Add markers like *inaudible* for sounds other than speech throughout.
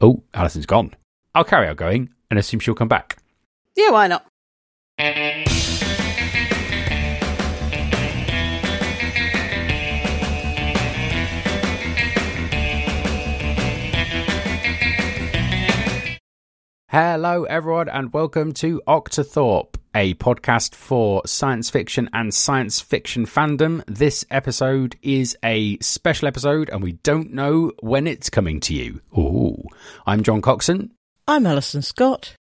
Oh, Alison's gone. I'll carry on going and assume she'll come back. Yeah, why not? Hello, everyone, and welcome to Octothorpe, a podcast for science fiction and science fiction fandom. This episode is a special episode, and we don't know when it's coming to you. Ooh. I'm John Coxon, I'm Alison Scott.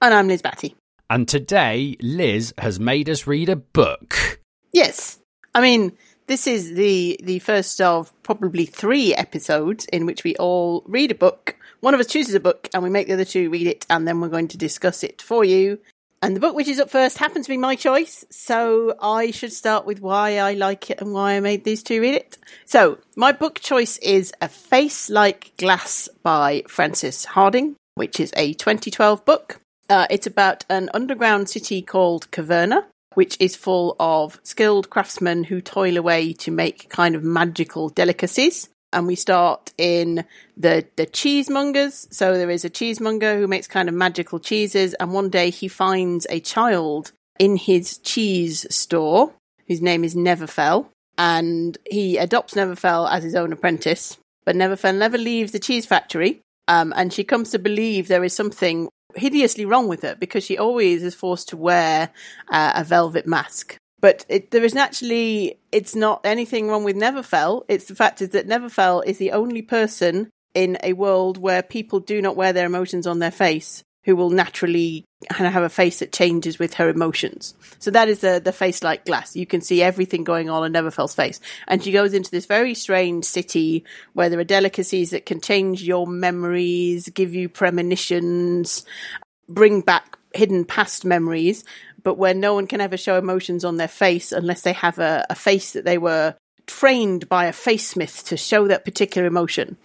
And I'm Liz Batty. and today Liz has made us read a book. Yes. I mean, this is the the first of probably three episodes in which we all read a book. One of us chooses a book and we make the other two read it and then we're going to discuss it for you. And the book which is up first happens to be my choice, so I should start with why I like it and why I made these two read it. So, my book choice is A Face Like Glass by Frances Hardinge, which is a 2012 book. Uh, it's about an underground city called Caverna, which is full of skilled craftsmen who toil away to make kind of magical delicacies. And we start in the the cheesemongers. So there is a cheesemonger who makes kind of magical cheeses, and one day he finds a child in his cheese store whose name is Neverfell, and he adopts Neverfell as his own apprentice. But Neverfell never leaves the cheese factory, um, and she comes to believe there is something hideously wrong with her because she always is forced to wear uh, a velvet mask. But it, there is actually, it's not anything wrong with Neverfell. It's the fact is that Neverfell is the only person in a world where people do not wear their emotions on their face who will naturally kind of have a face that changes with her emotions. So that is the the face like glass. You can see everything going on in Neverfell's face. And she goes into this very strange city where there are delicacies that can change your memories, give you premonitions, bring back hidden past memories, but where no one can ever show emotions on their face unless they have a, a face that they were trained by a face smith to show that particular emotion.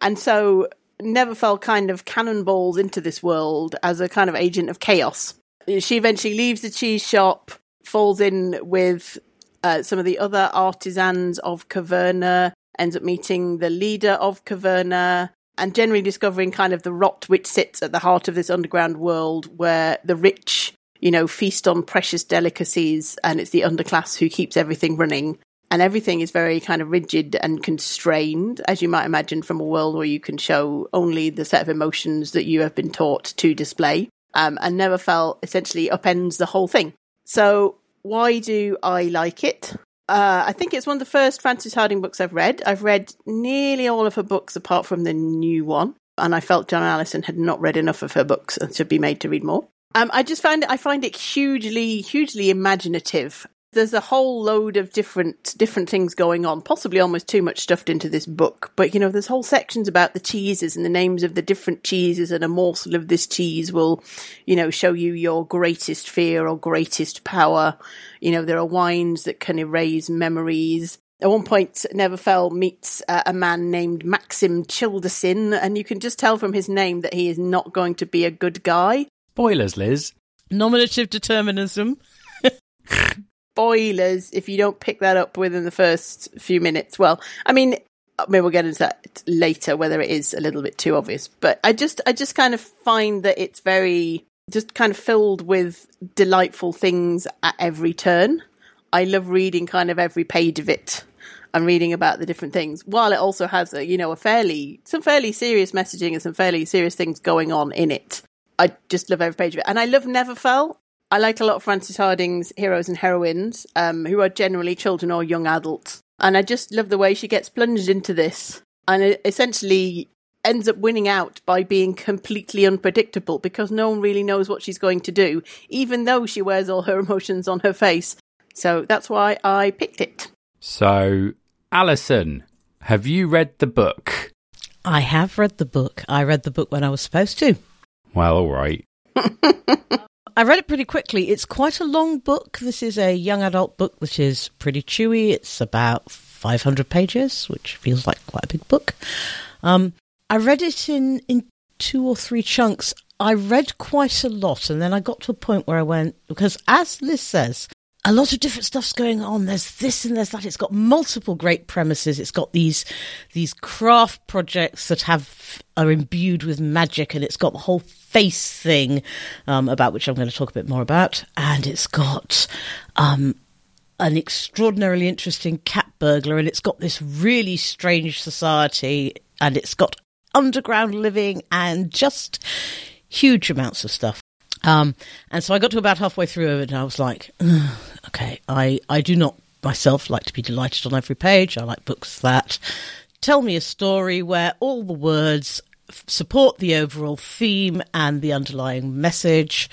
And so Neverfell kind of cannonballs into this world as a kind of agent of chaos. She eventually leaves the cheese shop, falls in with uh, some of the other artisans of Caverna, ends up meeting the leader of Caverna, and generally discovering kind of the rot which sits at the heart of this underground world where the rich, you know, feast on precious delicacies and it's the underclass who keeps everything running. And everything is very kind of rigid and constrained, as you might imagine from a world where you can show only the set of emotions that you have been taught to display. Um, and Neverfell essentially upends the whole thing. So, why do I like it? Uh, I think it's one of the first Frances Hardinge books I've read. I've read nearly all of her books apart from the new one, and I felt John Alison had not read enough of her books and should be made to read more. Um, I just find it, I find it hugely, hugely imaginative. There's a whole load of different different things going on, possibly almost too much stuffed into this book. But you know, there's whole sections about the cheeses and the names of the different cheeses, and a morsel of this cheese will, you know, show you your greatest fear or greatest power. You know, there are wines that can erase memories. At one point, Neverfell meets uh, a man named Maxim Childersin, and you can just tell from his name that he is not going to be a good guy. Spoilers, Liz. Nominative determinism. *laughs* Spoilers if you don't pick that up within the first few minutes. Well, I mean, maybe we'll get into that later, whether it is a little bit too obvious. But I just, I just kind of find that it's very, just kind of filled with delightful things at every turn. I love reading kind of every page of it and reading about the different things, while it also has a, you know, a fairly, some fairly serious messaging and some fairly serious things going on in it. I just love every page of it. And I love Neverfell. I like a lot of Frances Hardinge's heroes and heroines, um, who are generally children or young adults. And I just love the way she gets plunged into this and essentially ends up winning out by being completely unpredictable because no one really knows what she's going to do, even though she wears all her emotions on her face. So that's why I picked it. So, Alison, have you read the book? I have read the book. I read the book when I was supposed to. Well, all right. *laughs* I read it pretty quickly. It's quite a long book. This is a young adult book which is pretty chewy. It's about 500 pages, which feels like quite a big book. Um, I read it in, in two or three chunks. I read quite a lot, and then I got to a point where I went, because as Liz says, a lot of different stuff's going on. There's this and there's that. It's got multiple great premises. It's got these these craft projects that have are imbued with magic, and it's got the whole face thing um, about which I'm going to talk a bit more about. And it's got um, an extraordinarily interesting cat burglar, and it's got this really strange society, and it's got underground living and just huge amounts of stuff. Um, and so I got to about halfway through it, and I was like, okay, I, I do not myself like to be delighted on every page. I like books that tell me a story where all the words support the overall theme and the underlying message.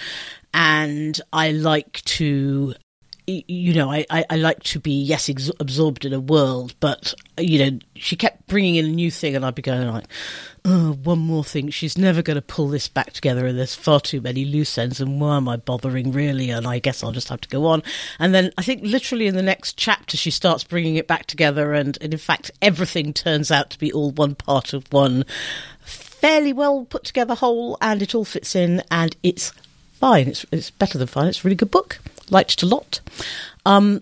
And I like to you know, I, I, I, like to be, yes, ex- absorbed in a world, but, you know, she kept bringing in a new thing and I'd be going like, oh, one more thing. She's never going to pull this back together and there's far too many loose ends and why am I bothering really? And I guess I'll just have to go on. And then I think literally in the next chapter, she starts bringing it back together and, and in fact, everything turns out to be all one part of one fairly well put together whole and it all fits in and it's fine. It's, it's better than fine. It's a really good book liked a lot. Um,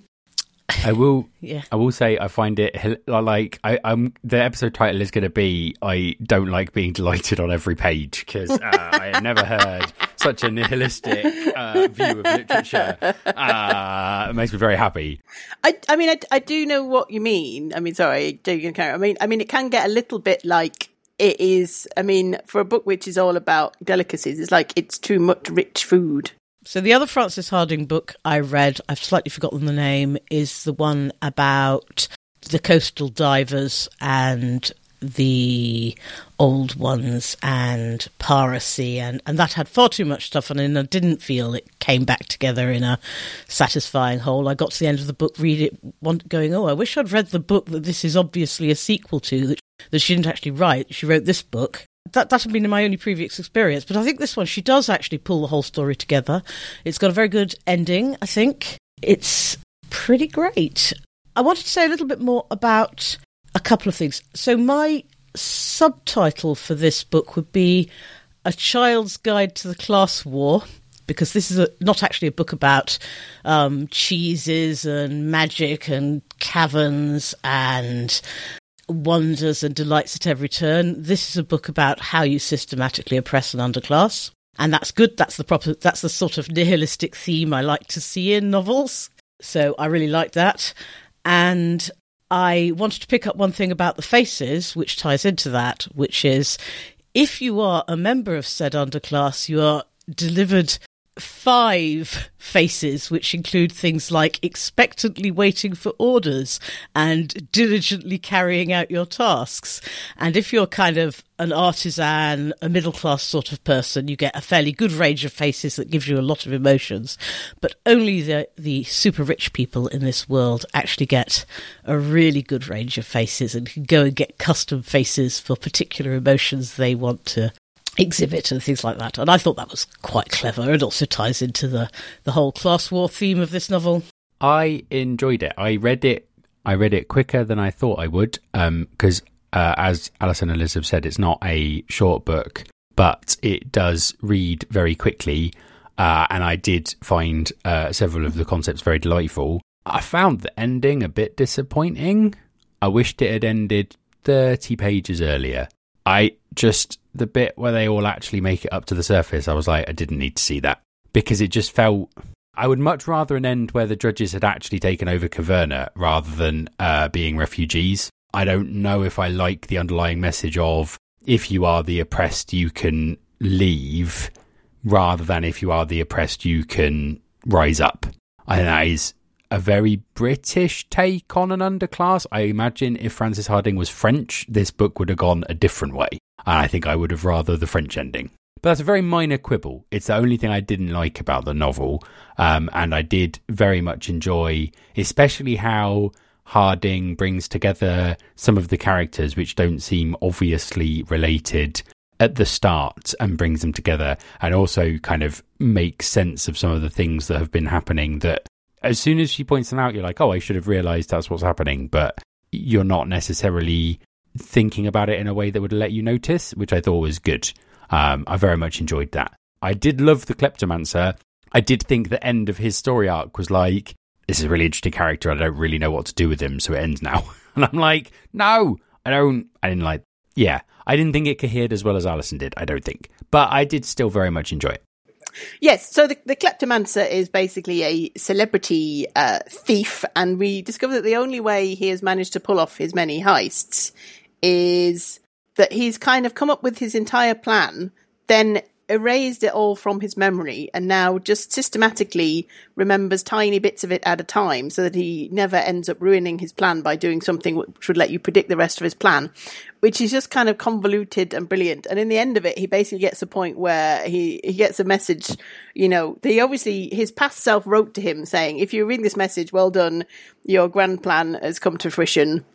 I will. *laughs* Yeah. I will say I find it like I, am The episode title is going to be "I don't like being delighted on every page" because uh, I have never heard *laughs* such a nihilistic uh, view of literature. Uh, it makes me very happy. I, I mean, I, I do know what you mean. I mean, sorry, do you carry? I mean, I mean, it can get a little bit like it is. I mean, for a book which is all about delicacies, it's like it's too much rich food. So the other Frances Hardinge book I read, I've slightly forgotten the name, is the one about the coastal divers and the old ones and piracy and, and that had far too much stuff on it and I didn't feel it came back together in a satisfying whole. I got to the end of the book, read it, going, oh, I wish I'd read the book that this is obviously a sequel to that, that she didn't actually write. She wrote this book that that had been my only previous experience, but I think this one she does actually pull the whole story together. It's got a very good ending. I think it's pretty great. I wanted to say a little bit more about a couple of things. So my subtitle for this book would be "A Child's Guide to the Class War." Because this is a, not actually a book about um, cheeses and magic and caverns and wonders and delights at every turn. This is a book about how you systematically oppress an underclass. And that's good. That's the proper, that's the sort of nihilistic theme I like to see in novels. So I really like that. And I wanted to pick up one thing about the faces, which ties into that, which is if you are a member of said underclass, you are delivered five faces, which include things like expectantly waiting for orders and diligently carrying out your tasks. And if you're kind of an artisan, a middle class sort of person, you get a fairly good range of faces that gives you a lot of emotions. But only the, the super rich people in this world actually get a really good range of faces and can go and get custom faces for particular emotions they want to exhibit and things like that. And I thought that was quite clever. It also ties into the, the whole class war theme of this novel. I enjoyed it. I read it. I read it quicker than I thought I would, because um, uh, as Alison and Liz have said, it's not a short book, but it does read very quickly. Uh, and I did find uh, several of the concepts very delightful. I found the ending a bit disappointing. I wished it had ended 30 pages earlier. I just the bit where they all actually make it up to the surface, I was like, I didn't need to see that because it just felt. I would much rather an end where the Drudges had actually taken over Caverna rather than uh, being refugees. I don't know if I like the underlying message of if you are the oppressed, you can leave, rather than if you are the oppressed, you can rise up. I think that is a very British take on an underclass. I imagine if Frances Hardinge was French, this book would have gone a different way. And I think I would have rather the French ending. But that's a very minor quibble. It's the only thing I didn't like about the novel. Um, and I did very much enjoy, especially how Hardinge brings together some of the characters which don't seem obviously related at the start and brings them together and also kind of makes sense of some of the things that have been happening that as soon as she points them out, you're like, oh, I should have realized that's what's happening. But you're not necessarily thinking about it in a way that would let you notice, which I thought was good. Um, I very much enjoyed that. I did love the Kleptomancer. I did think the end of his story arc was like, this is a really interesting character. I don't really know what to do with him, so it ends now. *laughs* and I'm like, no, I don't. I didn't like. Yeah, I didn't think it cohered as well as Alison did. I don't think, but I did still very much enjoy it. Yes, so the, the kleptomancer is basically a celebrity uh, thief, and we discover that the only way he has managed to pull off his many heists is that he's kind of come up with his entire plan, then erased it all from his memory, and now just systematically remembers tiny bits of it at a time so that he never ends up ruining his plan by doing something which would let you predict the rest of his plan, which is just kind of convoluted and brilliant. And in the end of it, he basically gets a point where he, he gets a message, you know, he obviously, his past self wrote to him saying, if you read this message, well done, your grand plan has come to fruition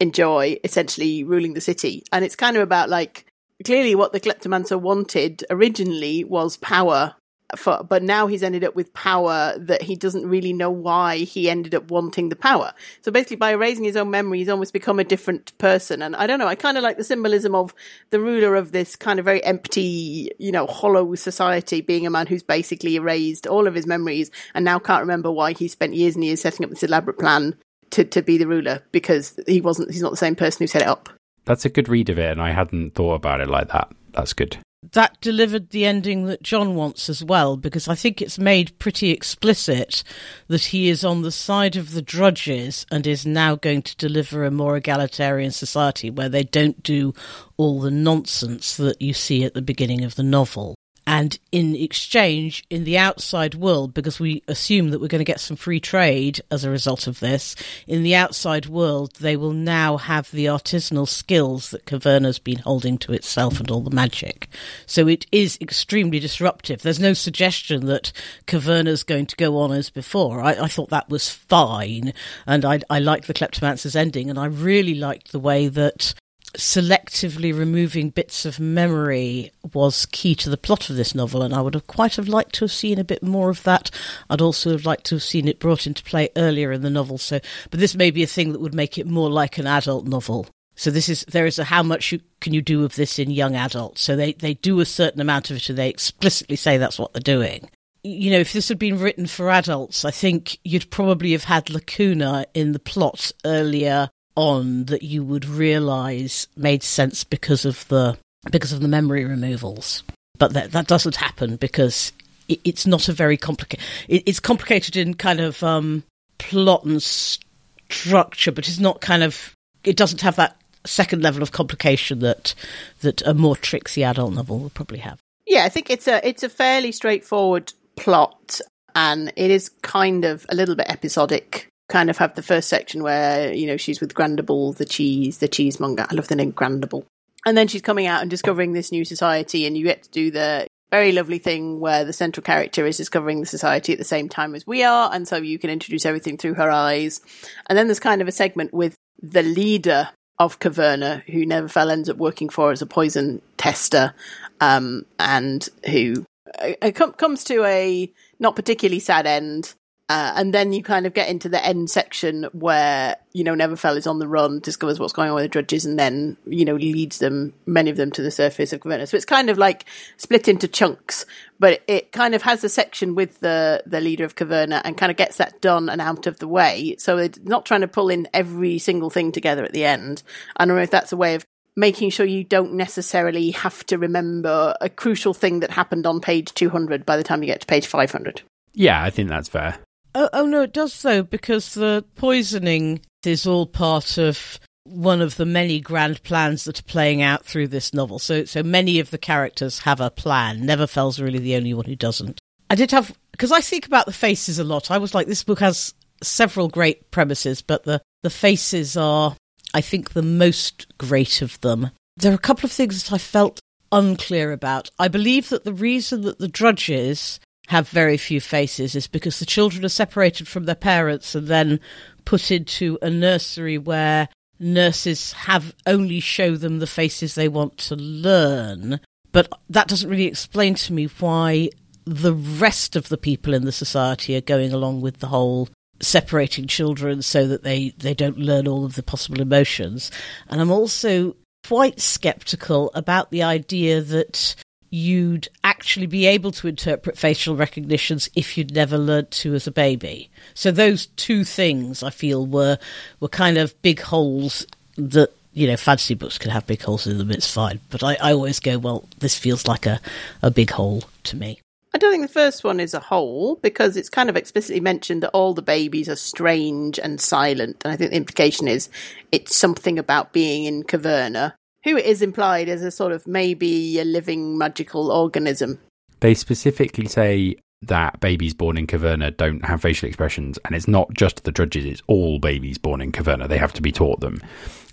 enjoy essentially ruling the city. And it's kind of about like clearly what the kleptomancer wanted originally was power for, but now he's ended up with power that he doesn't really know why he ended up wanting the power. So basically, by erasing his own memory, he's almost become a different person. And I don't know, I kind of like the symbolism of the ruler of this kind of very empty, you know, hollow society being a man who's basically erased all of his memories and now can't remember why he spent years and years setting up this elaborate plan to, to be the ruler because he wasn't, he's not the same person who set it up. That's a good read of it, and I hadn't thought about it like that. That's good. That delivered the ending that John wants as well, because I think it's made pretty explicit that he is on the side of the drudges and is now going to deliver a more egalitarian society where they don't do all the nonsense that you see at the beginning of the novel. And in exchange, in the outside world, because we assume that we're going to get some free trade as a result of this, in the outside world, they will now have the artisanal skills that Caverna's been holding to itself and all the magic. So it is extremely disruptive. There's no suggestion that Caverna's going to go on as before. I, I thought that was fine. And I, I liked the Kleptomancer's ending. And I really liked the way that selectively removing bits of memory was key to the plot of this novel, and I would have quite have liked to have seen a bit more of that. I'd also have liked to have seen it brought into play earlier in the novel. So, but this may be a thing that would make it more like an adult novel. So this is there is a how much you, can you do of this in young adults? So they they do a certain amount of it, and they explicitly say that's what they're doing. You know, if this had been written for adults, I think you'd probably have had lacuna in the plot earlier on that you would realize made sense because of the because of the memory removals. But that that doesn't happen because it, it's not a very complicated. It, it's complicated in kind of um, plot and structure, but it's not kind of. It doesn't have that second level of complication that that a more tricksy adult novel will probably have. Yeah, I think it's a it's a fairly straightforward plot, and it is kind of a little bit episodic kind of have the first section where you know she's with Grandible, the cheese, the cheesemonger. I love the name Grandible. And then she's coming out and discovering this new society, and you get to do the very lovely thing where the central character is discovering the society at the same time as we are, and so you can introduce everything through her eyes. And then there's kind of a segment with the leader of Caverna, who Neverfell ends up working for as a poison tester, um, and who uh, comes to a not particularly sad end uh, and then you kind of get into the end section where, you know, Neverfell is on the run, discovers what's going on with the drudges, and then, you know, leads them, many of them, to the surface of Caverna. So it's kind of like split into chunks, but it kind of has a section with the, the leader of Caverna and kind of gets that done and out of the way. So it's not trying to pull in every single thing together at the end. I don't know if that's a way of making sure you don't necessarily have to remember a crucial thing that happened on page 200 by the time you get to page 500. Yeah, I think that's fair. Oh, oh no, it does though, because the poisoning is all part of one of the many grand plans that are playing out through this novel. So, so many of the characters have a plan. Neverfell's really the only one who doesn't. I did have because I think about the faces a lot. I was like, this book has several great premises, but the the faces are, I think, the most great of them. There are a couple of things that I felt unclear about. I believe that the reason that the drudges have very few faces is because the children are separated from their parents and then put into a nursery where nurses have only show them the faces they want to learn. But that doesn't really explain to me why the rest of the people in the society are going along with the whole separating children so that they, they don't learn all of the possible emotions. And I'm also quite skeptical about the idea that you'd actually be able to interpret facial recognitions if you'd never learnt to as a baby. So those two things I feel were were kind of big holes that you know fantasy books can have big holes in them. It's fine, but I, I always go well. This feels like a a big hole to me. I don't think the first one is a hole because it's kind of explicitly mentioned that all the babies are strange and silent. And I think the implication is it's something about being in Caverna, who is implied as a sort of maybe a living magical organism. They specifically say that babies born in Caverna don't have facial expressions, and it's not just the drudges; it's all babies born in Caverna. They have to be taught them,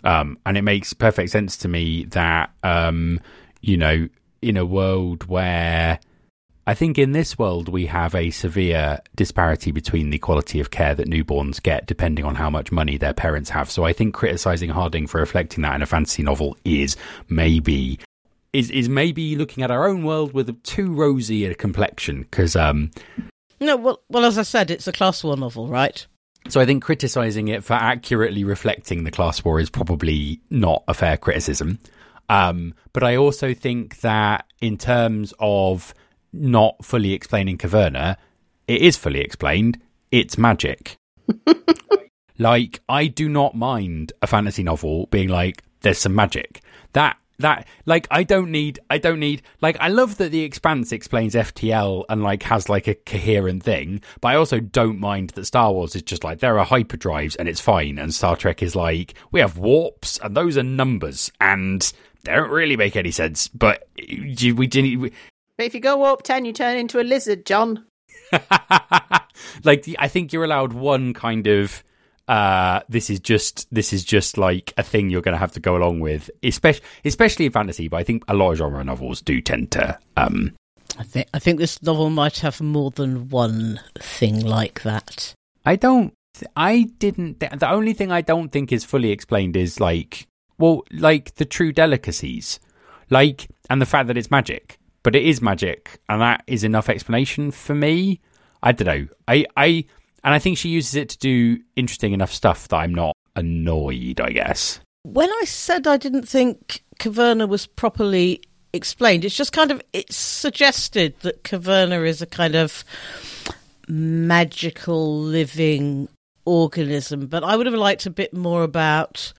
um, and it makes perfect sense to me that um, you know, in a world where I think in this world we have a severe disparity between the quality of care that newborns get depending on how much money their parents have. So I think criticizing Hardinge for reflecting that in a fantasy novel is maybe is is maybe looking at our own world with too rosy a complexion because um no well well as I said it's a class war novel right so I think criticizing it for accurately reflecting the class war is probably not a fair criticism um but I also think that in terms of not fully explaining Caverna, it is fully explained. It's magic. *laughs* like, I do not mind a fantasy novel being like, there's some magic. That that like I don't need I don't need like I love that the expanse explains FTL and like has like a coherent thing, but I also don't mind that Star Wars is just like there are hyperdrives and it's fine and Star Trek is like we have warps and those are numbers and they don't really make any sense, but we didn't but if you go up 10, you turn into a lizard, John. *laughs* like, I think you're allowed one kind of. Uh, this is just this is just like a thing you're going to have to go along with, especially especially in fantasy. But I think a lot of genre novels do tend to. Um, I think I think this novel might have more than one thing like that. I don't. I didn't. The only thing I don't think is fully explained is like, well, like the true delicacies, like, and the fact that it's magic but it is magic, and that is enough explanation for me. I don't know. I, I, and I think she uses it to do interesting enough stuff that I'm not annoyed. I guess. When I said I didn't think Caverna was properly explained, it's just kind of it's suggested that Caverna is a kind of magical living organism, but I would have liked a bit more about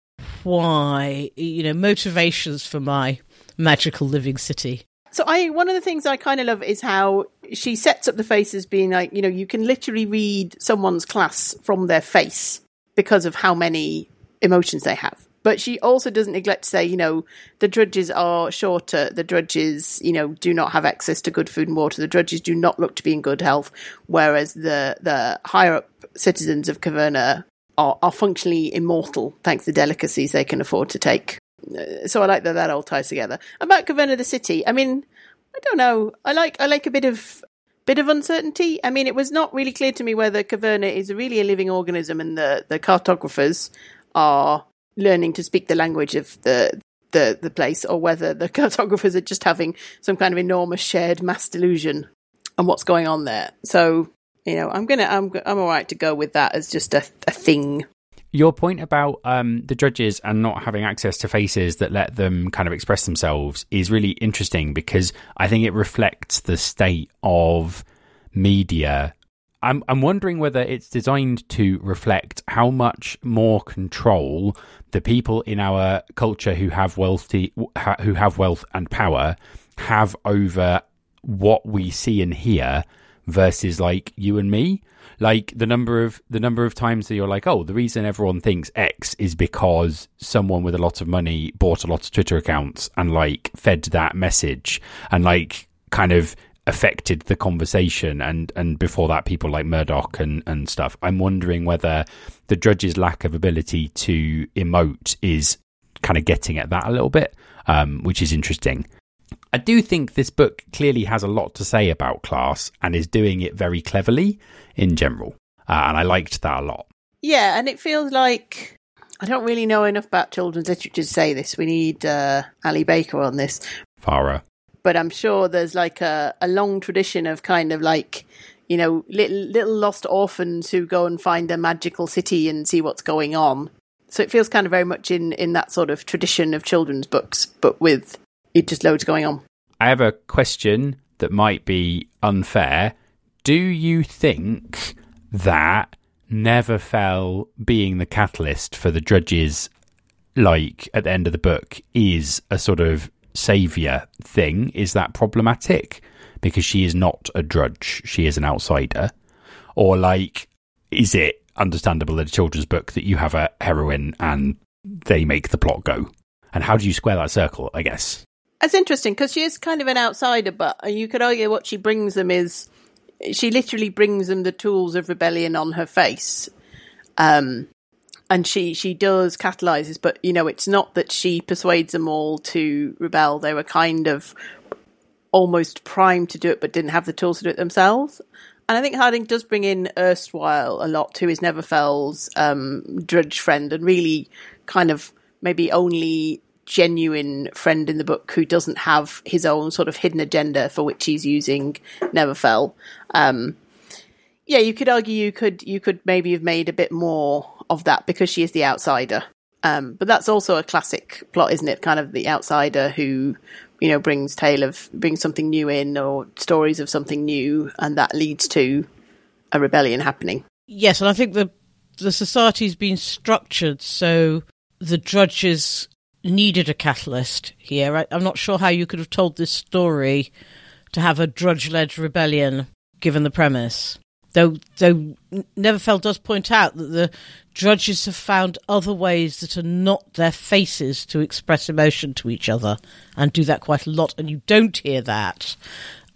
why, you know, motivations for my magical living city. So I one of the things I kind of love is how she sets up the faces being like, you know, you can literally read someone's class from their face because of how many emotions they have. But she also doesn't neglect to say, you know, the drudges are shorter. The drudges, you know, do not have access to good food and water. The drudges do not look to be in good health, whereas the the higher up citizens of Caverna are, are functionally immortal thanks to delicacies they can afford to take. Uh, so I like that that all ties together. About Caverna the city, I mean, I don't know. I like I like a bit of bit of uncertainty. I mean, it was not really clear to me whether Caverna is really a living organism and the the cartographers are learning to speak the language of the the the place, or whether the *laughs* cartographers are just having some kind of enormous shared mass delusion on what's going on there. So you know, I'm gonna I'm I'm all right to go with that as just a a thing your point about um, the drudges and not having access to faces that let them kind of express themselves is really interesting because I think it reflects the state of media. I'm I'm wondering whether it's designed to reflect how much more control the people in our culture who have wealthy who have wealth and power have over what we see and hear versus like you and me like the number of the number of times that you're like oh the reason everyone thinks x is because someone with a lot of money bought a lot of twitter accounts and like fed that message and like kind of affected the conversation and and before that people like murdoch and and stuff. I'm wondering whether the drudge's lack of ability to emote is kind of getting at that a little bit um, which is interesting I do think this book clearly has a lot to say about class and is doing it very cleverly in general. Uh, and I liked that a lot. Yeah, and it feels like I don't really know enough about children's literature to say this. We need uh, Ali Baker on this. Farah. But I'm sure there's like a, a long tradition of kind of like, you know, little, little lost orphans who go and find a magical city and see what's going on. So it feels kind of very much in, in that sort of tradition of children's books, but with just loads going on. I have a question that might be unfair. Do you think that Neverfell being the catalyst for the Drudges, like at the end of the book, is a sort of savior thing? Is that problematic? Because she is not a drudge, she is an outsider. Or, like, is it understandable in a children's book that you have a heroine and they make the plot go? And how do you square that circle, I guess? That's interesting because she is kind of an outsider, but you could argue what she brings them is she literally brings them the tools of rebellion on her face. Um, and she she does catalyzes, but you know it's not that she persuades them all to rebel. They were kind of almost primed to do it, but didn't have the tools to do it themselves. And I think Hardinge does bring in erstwhile a lot, who is Neverfell's um, drudge friend, and really kind of maybe only genuine friend in the book who doesn't have his own sort of hidden agenda for which he's using Neverfell. Um, yeah, you could argue you could you could maybe have made a bit more of that because she is the outsider. Um, but that's also a classic plot, isn't it? Kind of the outsider who you know brings tale of brings something new in or stories of something new, and that leads to a rebellion happening. Yes, and I think the the society's been structured so the drudges needed a catalyst here. I, am not sure how you could have told this story to have a drudge led rebellion given the premise. Though, though Neverfell does point out that the drudges have found other ways that are not their faces to express emotion to each other and do that quite a lot. And you don't hear that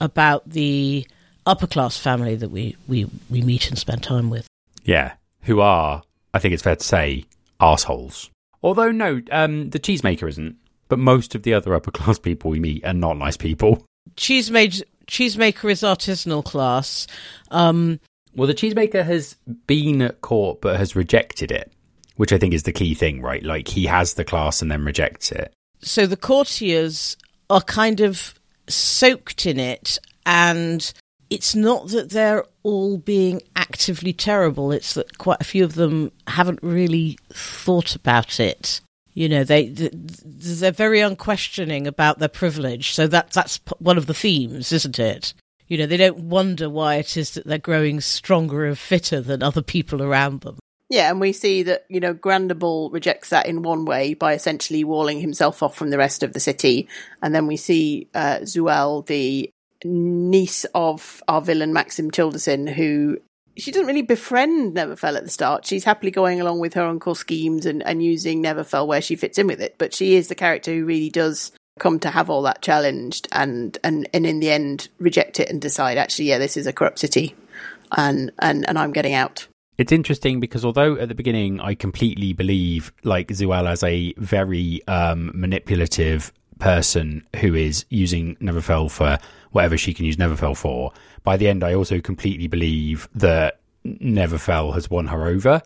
about the upper class family that we, we, we meet and spend time with. Yeah, who are, I think it's fair to say, assholes. Although no, um, the cheesemaker isn't. But most of the other upper *laughs* class people we meet are not nice people. Cheesemaker, cheesemaker is artisanal class. Um, well, the cheesemaker has been at court but has rejected it, which I think is the key thing, right? Like he has the class and then rejects it. So the courtiers are kind of soaked in it and it's not that they're all being actively terrible. It's that quite a few of them haven't really thought about it. You know, they they're very unquestioning about their privilege. So that that's one of the themes, isn't it? You know, they don't wonder why it is that they're growing stronger and fitter than other people around them. Yeah, and we see that, you know, Grandible rejects that in one way by essentially walling himself off from the rest of the city. And then we see uh, Zouelle, the niece of our villain Maxim Childersin, who she doesn't really befriend Neverfell at the start. She's happily going along with her uncle's schemes and, and using Neverfell where she fits in with it. But she is the character who really does come to have all that challenged and, and, and in the end reject it and decide actually, yeah, this is a corrupt city and, and, and I'm getting out. It's interesting because although at the beginning I completely believe like Zouelle as a very um, manipulative person who is using Neverfell for whatever she can use Neverfell for. By the end, I also completely believe that Neverfell has won her over.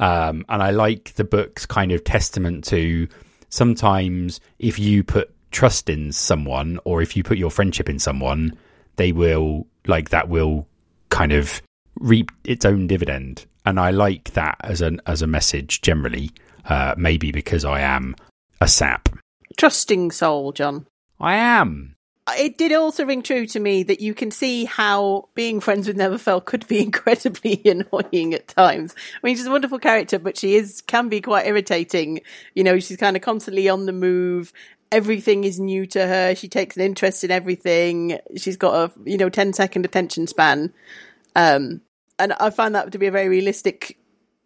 Um, and I like the book's kind of testament to sometimes if you put trust in someone or if you put your friendship in someone, they will, like, that will kind of reap its own dividend. And I like that as an as a message generally. Uh, maybe because I am a sap. Trusting soul, John. I am it did also ring true to me that you can see how being friends with Neverfell could be *laughs* incredibly annoying at times. I mean, she's a wonderful character, but she is can be quite irritating. You know, she's kind of constantly on the move. Everything is new to her. She takes an interest in everything. She's got a you know 10 second attention span, um, and I find that to be a very realistic,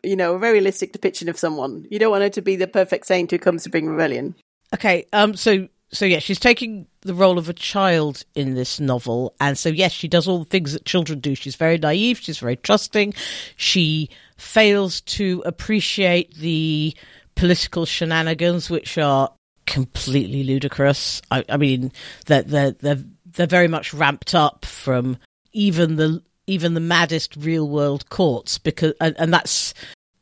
you know, a very realistic depiction of someone. You don't want her to be the perfect saint who comes to bring rebellion. Okay, um, so so yeah, she's taking the role of a child in this novel, and so yes, she does all the things that children do. She's very naive. She's very trusting. She fails to appreciate the political shenanigans, which are completely ludicrous. I, I mean, they're, they're they're they're very much ramped up from even the even the maddest real world courts because and, and that's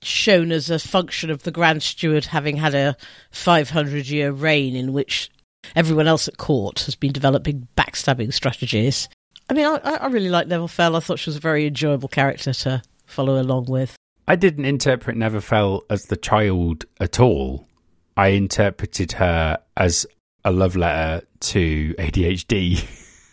shown as a function of the Grand Steward having had a 500 year reign in which everyone else at court has been developing backstabbing strategies. I mean, I, I really like Fell. I thought she was a very enjoyable character to follow along with. I didn't interpret Neville Fell as the child at all. I interpreted her as a love letter to ADHD.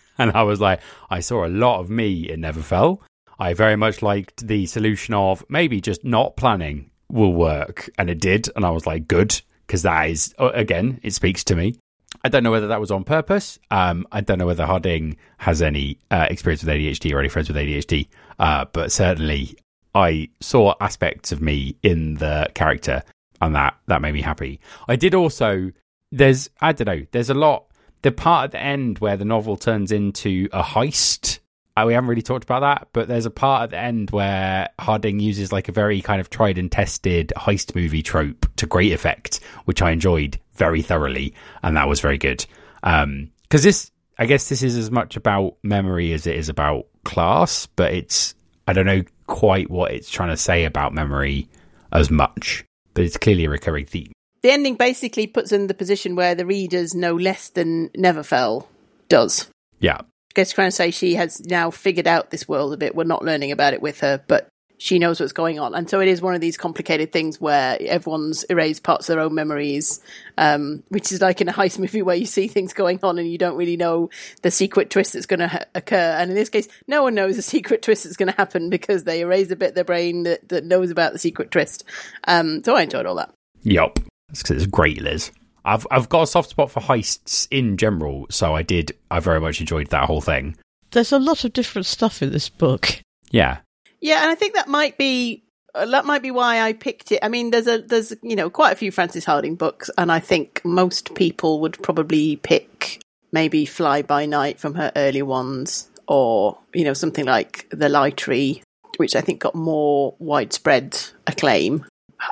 *laughs* and I was like, I saw a lot of me in Neverfell. I very much liked the solution of maybe just not planning will work, and it did. And I was like, good, because that is uh, again, it speaks to me. I don't know whether that was on purpose. Um, I don't know whether Hardinge has any uh, experience with ADHD or any friends with ADHD, uh, but certainly I saw aspects of me in the character, and that that made me happy. I did also. There's I don't know. There's a lot. The part at the end where the novel turns into a heist. Uh, we haven't really talked about that, but there's a part at the end where Hardinge uses like a very kind of tried and tested heist movie trope to great effect, which I enjoyed very thoroughly, and that was very good. Because um, this, I guess, this is as much about memory as it is about class, but it's I don't know quite what it's trying to say about memory as much, but it's clearly a recurring theme. The ending basically puts in the position where the readers know less than Neverfell does. Yeah. Guess trying to say she has now figured out this world a bit. We're not learning about it with her, but she knows what's going on. And so it is one of these complicated things where everyone's erased parts of their own memories, um, which is like in a heist movie where you see things going on and you don't really know the secret twist that's going to ha- occur. And in this case, no one knows the secret twist that's going to happen because they erase a bit of their brain that, that knows about the secret twist. Um, so I enjoyed all that. Yup. It's, it's great, Liz. I've I've got a soft spot for heists in general, so I did. I very much enjoyed that whole thing. There's a lot of different stuff in this book. Yeah, yeah, and I think that might be uh, that might be why I picked it. I mean, there's a there's you know quite a few Frances Hardinge books, and I think most people would probably pick maybe Fly by Night from her early ones, or you know something like The Lie Tree, which I think got more widespread acclaim.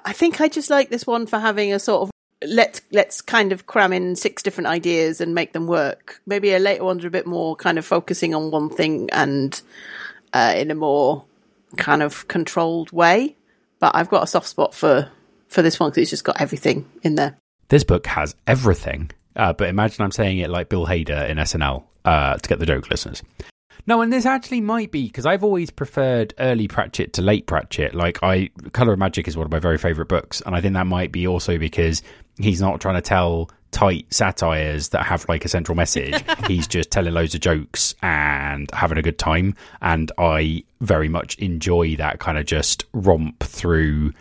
I think I just like this one for having a sort of let's let's kind of cram in six different ideas and make them work. Maybe a later ones a bit more kind of focusing on one thing and uh, in a more kind of controlled way. But I've got a soft spot for for this one because it's just got everything in there. This book has everything. Uh, but imagine I'm saying it like Bill Hader in SNL uh, to get the joke listeners. No, and this actually might be because I've always preferred early Pratchett to late Pratchett. Like, I Color of Magic is one of my very favorite books, and I think that might be also because he's not trying to tell tight satires that have like a central message. *laughs* he's just telling loads of jokes and having a good time, and I very much enjoy that kind of just romp through,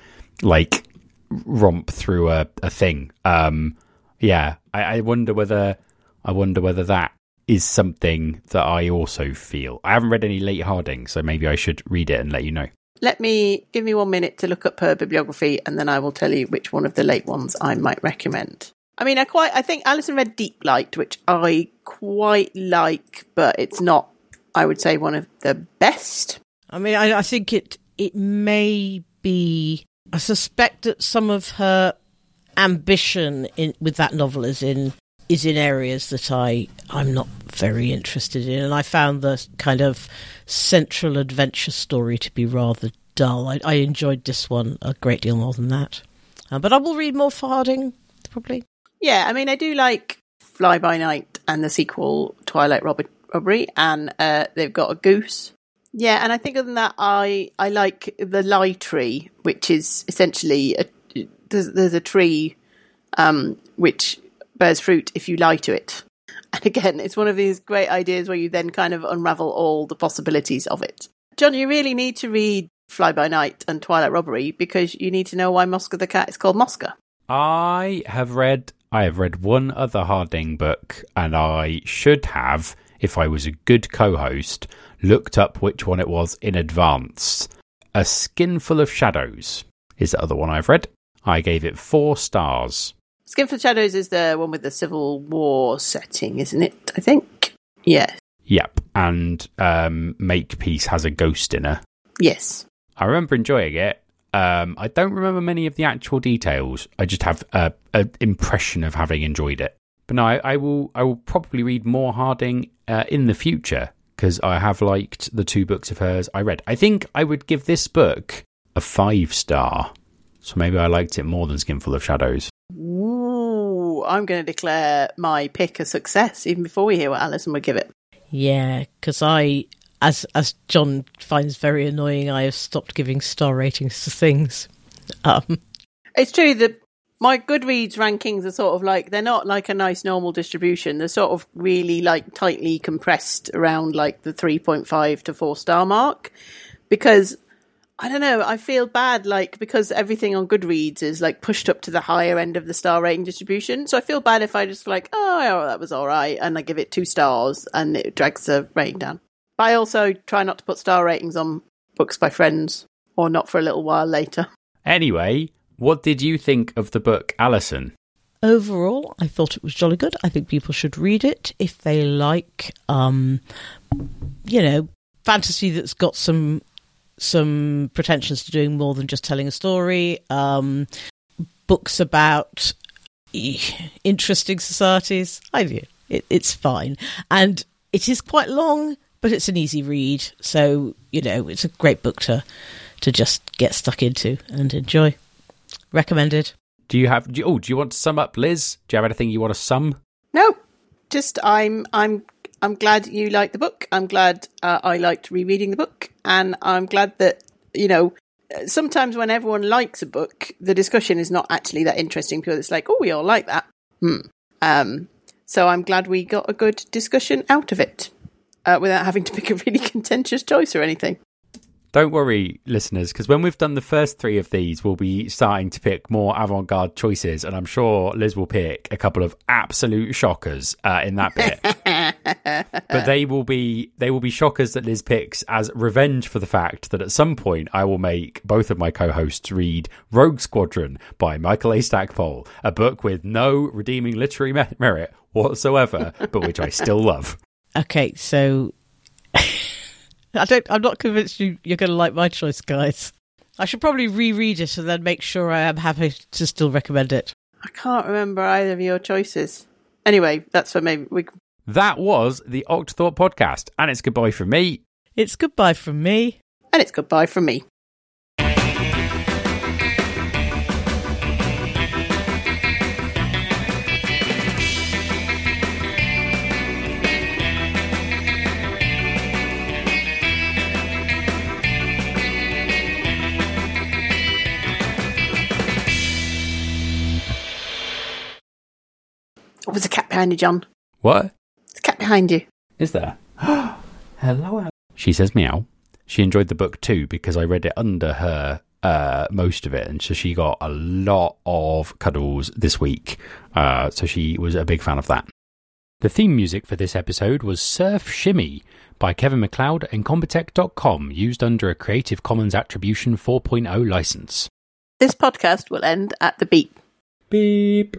like romp through a, a thing. Um, yeah, I, I wonder whether I wonder whether that is something that I also feel. I haven't read any late Hardinge, so maybe I should read it and let you know. Let me give me one minute to look up her bibliography, and then I will tell you which one of the late ones I might recommend. I mean, I quite, I think Alison read Deeplight, which I quite like, but it's not, I would say, one of the best. I mean, I, I think it it may be. I suspect that some of her ambition in with that novel is in is in areas that I I'm not very interested in, and I found the kind of central adventure story to be rather dull. I, I enjoyed this one a great deal more than that, uh, but I will read more for Hardinge probably. Yeah, I mean, I do like Fly by Night and the sequel Twilight Robbery, and uh, they've got a goose. Yeah, and I think other than that, I I like the Lie Tree, which is essentially a, there's, there's a tree um, which bears fruit if you lie to it. *laughs* And again, it's one of these great ideas where you then kind of unravel all the possibilities of it. John, you really need to read Fly by Night and Twilight Robbery because you need to know why Mosca the Cat is called Mosca. I have read I have read one other Hardinge book, and I should have, if I was a good co-host, looked up which one it was in advance. A Skinful of Shadows is the other one I've read. I gave it four stars. Skinful of Shadows is the one with the Civil War setting, isn't it? I think. Yes. Yep. And um, Makepeace has a ghost in her. Yes. I remember enjoying it. Um, I don't remember many of the actual details. I just have an impression of having enjoyed it. But no, I, I, will. I will probably read more Hardinge uh, in the future because I have liked the two books of hers I read. I think I would give this book a five star. So maybe I liked it more than Skinful of Shadows. Ooh, I'm going to declare my pick a success even before we hear what Alison would give it. Yeah, because I, as as John finds very annoying, I have stopped giving star ratings to things. Um, it's true that My Goodreads rankings are sort of like they're not like a nice normal distribution. They're sort of really like tightly compressed around like the 3.5 to 4 star mark because I don't know, I feel bad like because everything on Goodreads is like pushed up to the higher end of the star rating distribution. So I feel bad if I just like, oh, yeah, that was all right and I give it 2 stars and it drags the rating down. But I also try not to put star ratings on books by friends or not for a little while later. Anyway, what did you think of the book, Alison? Overall, I thought it was jolly good. I think people should read it if they like, um, you know, fantasy that's got some some pretensions to doing more than just telling a story. Um, books about *laughs* interesting societies. I do. It, it's fine, and it is quite long, but it's an easy read. So you know, it's a great book to to just get stuck into and enjoy. Recommended. Do you have? Do you, oh, do you want to sum up, Liz? Do you have anything you want to sum? No, just I'm I'm I'm glad you liked the book. I'm glad uh, I liked rereading the book, and I'm glad that you know. Sometimes when everyone likes a book, the discussion is not actually that interesting because it's like, oh, we all like that. Hmm. Um, so I'm glad we got a good discussion out of it uh, without having to pick a really *laughs* contentious choice or anything. Don't worry, listeners, because when we've done the first three of these, we'll be starting to pick more avant garde choices. And I'm sure Liz will pick a couple of absolute shockers uh, in that *laughs* bit. but they will be they will be shockers that Liz picks as revenge for the fact that at some point I will make both of my co-hosts read Rogue Squadron by Michael A. Stackpole, a book with no redeeming literary merit whatsoever, but which I still love. Okay, so *laughs* I don't. I'm not convinced you, you're going to like my choice, guys. I should probably reread it and then make sure I am happy to still recommend it. I can't remember either of your choices. Anyway, that's for maybe we. That was the Octothorpe podcast, and it's goodbye from me. It's goodbye from me. And it's goodbye from me. Oh, there's a cat behind you, John. What? There's a cat behind you. Is there? *gasps* Hello. She says meow. She enjoyed the book too because I read it under her uh, most of it, and so she got a lot of cuddles this week. Uh, so she was a big fan of that. The theme music for this episode was Surf Shimmy by Kevin MacLeod incompetech.com, used under a Creative Commons Attribution 4.0 license. This podcast will end at the beep. Beep.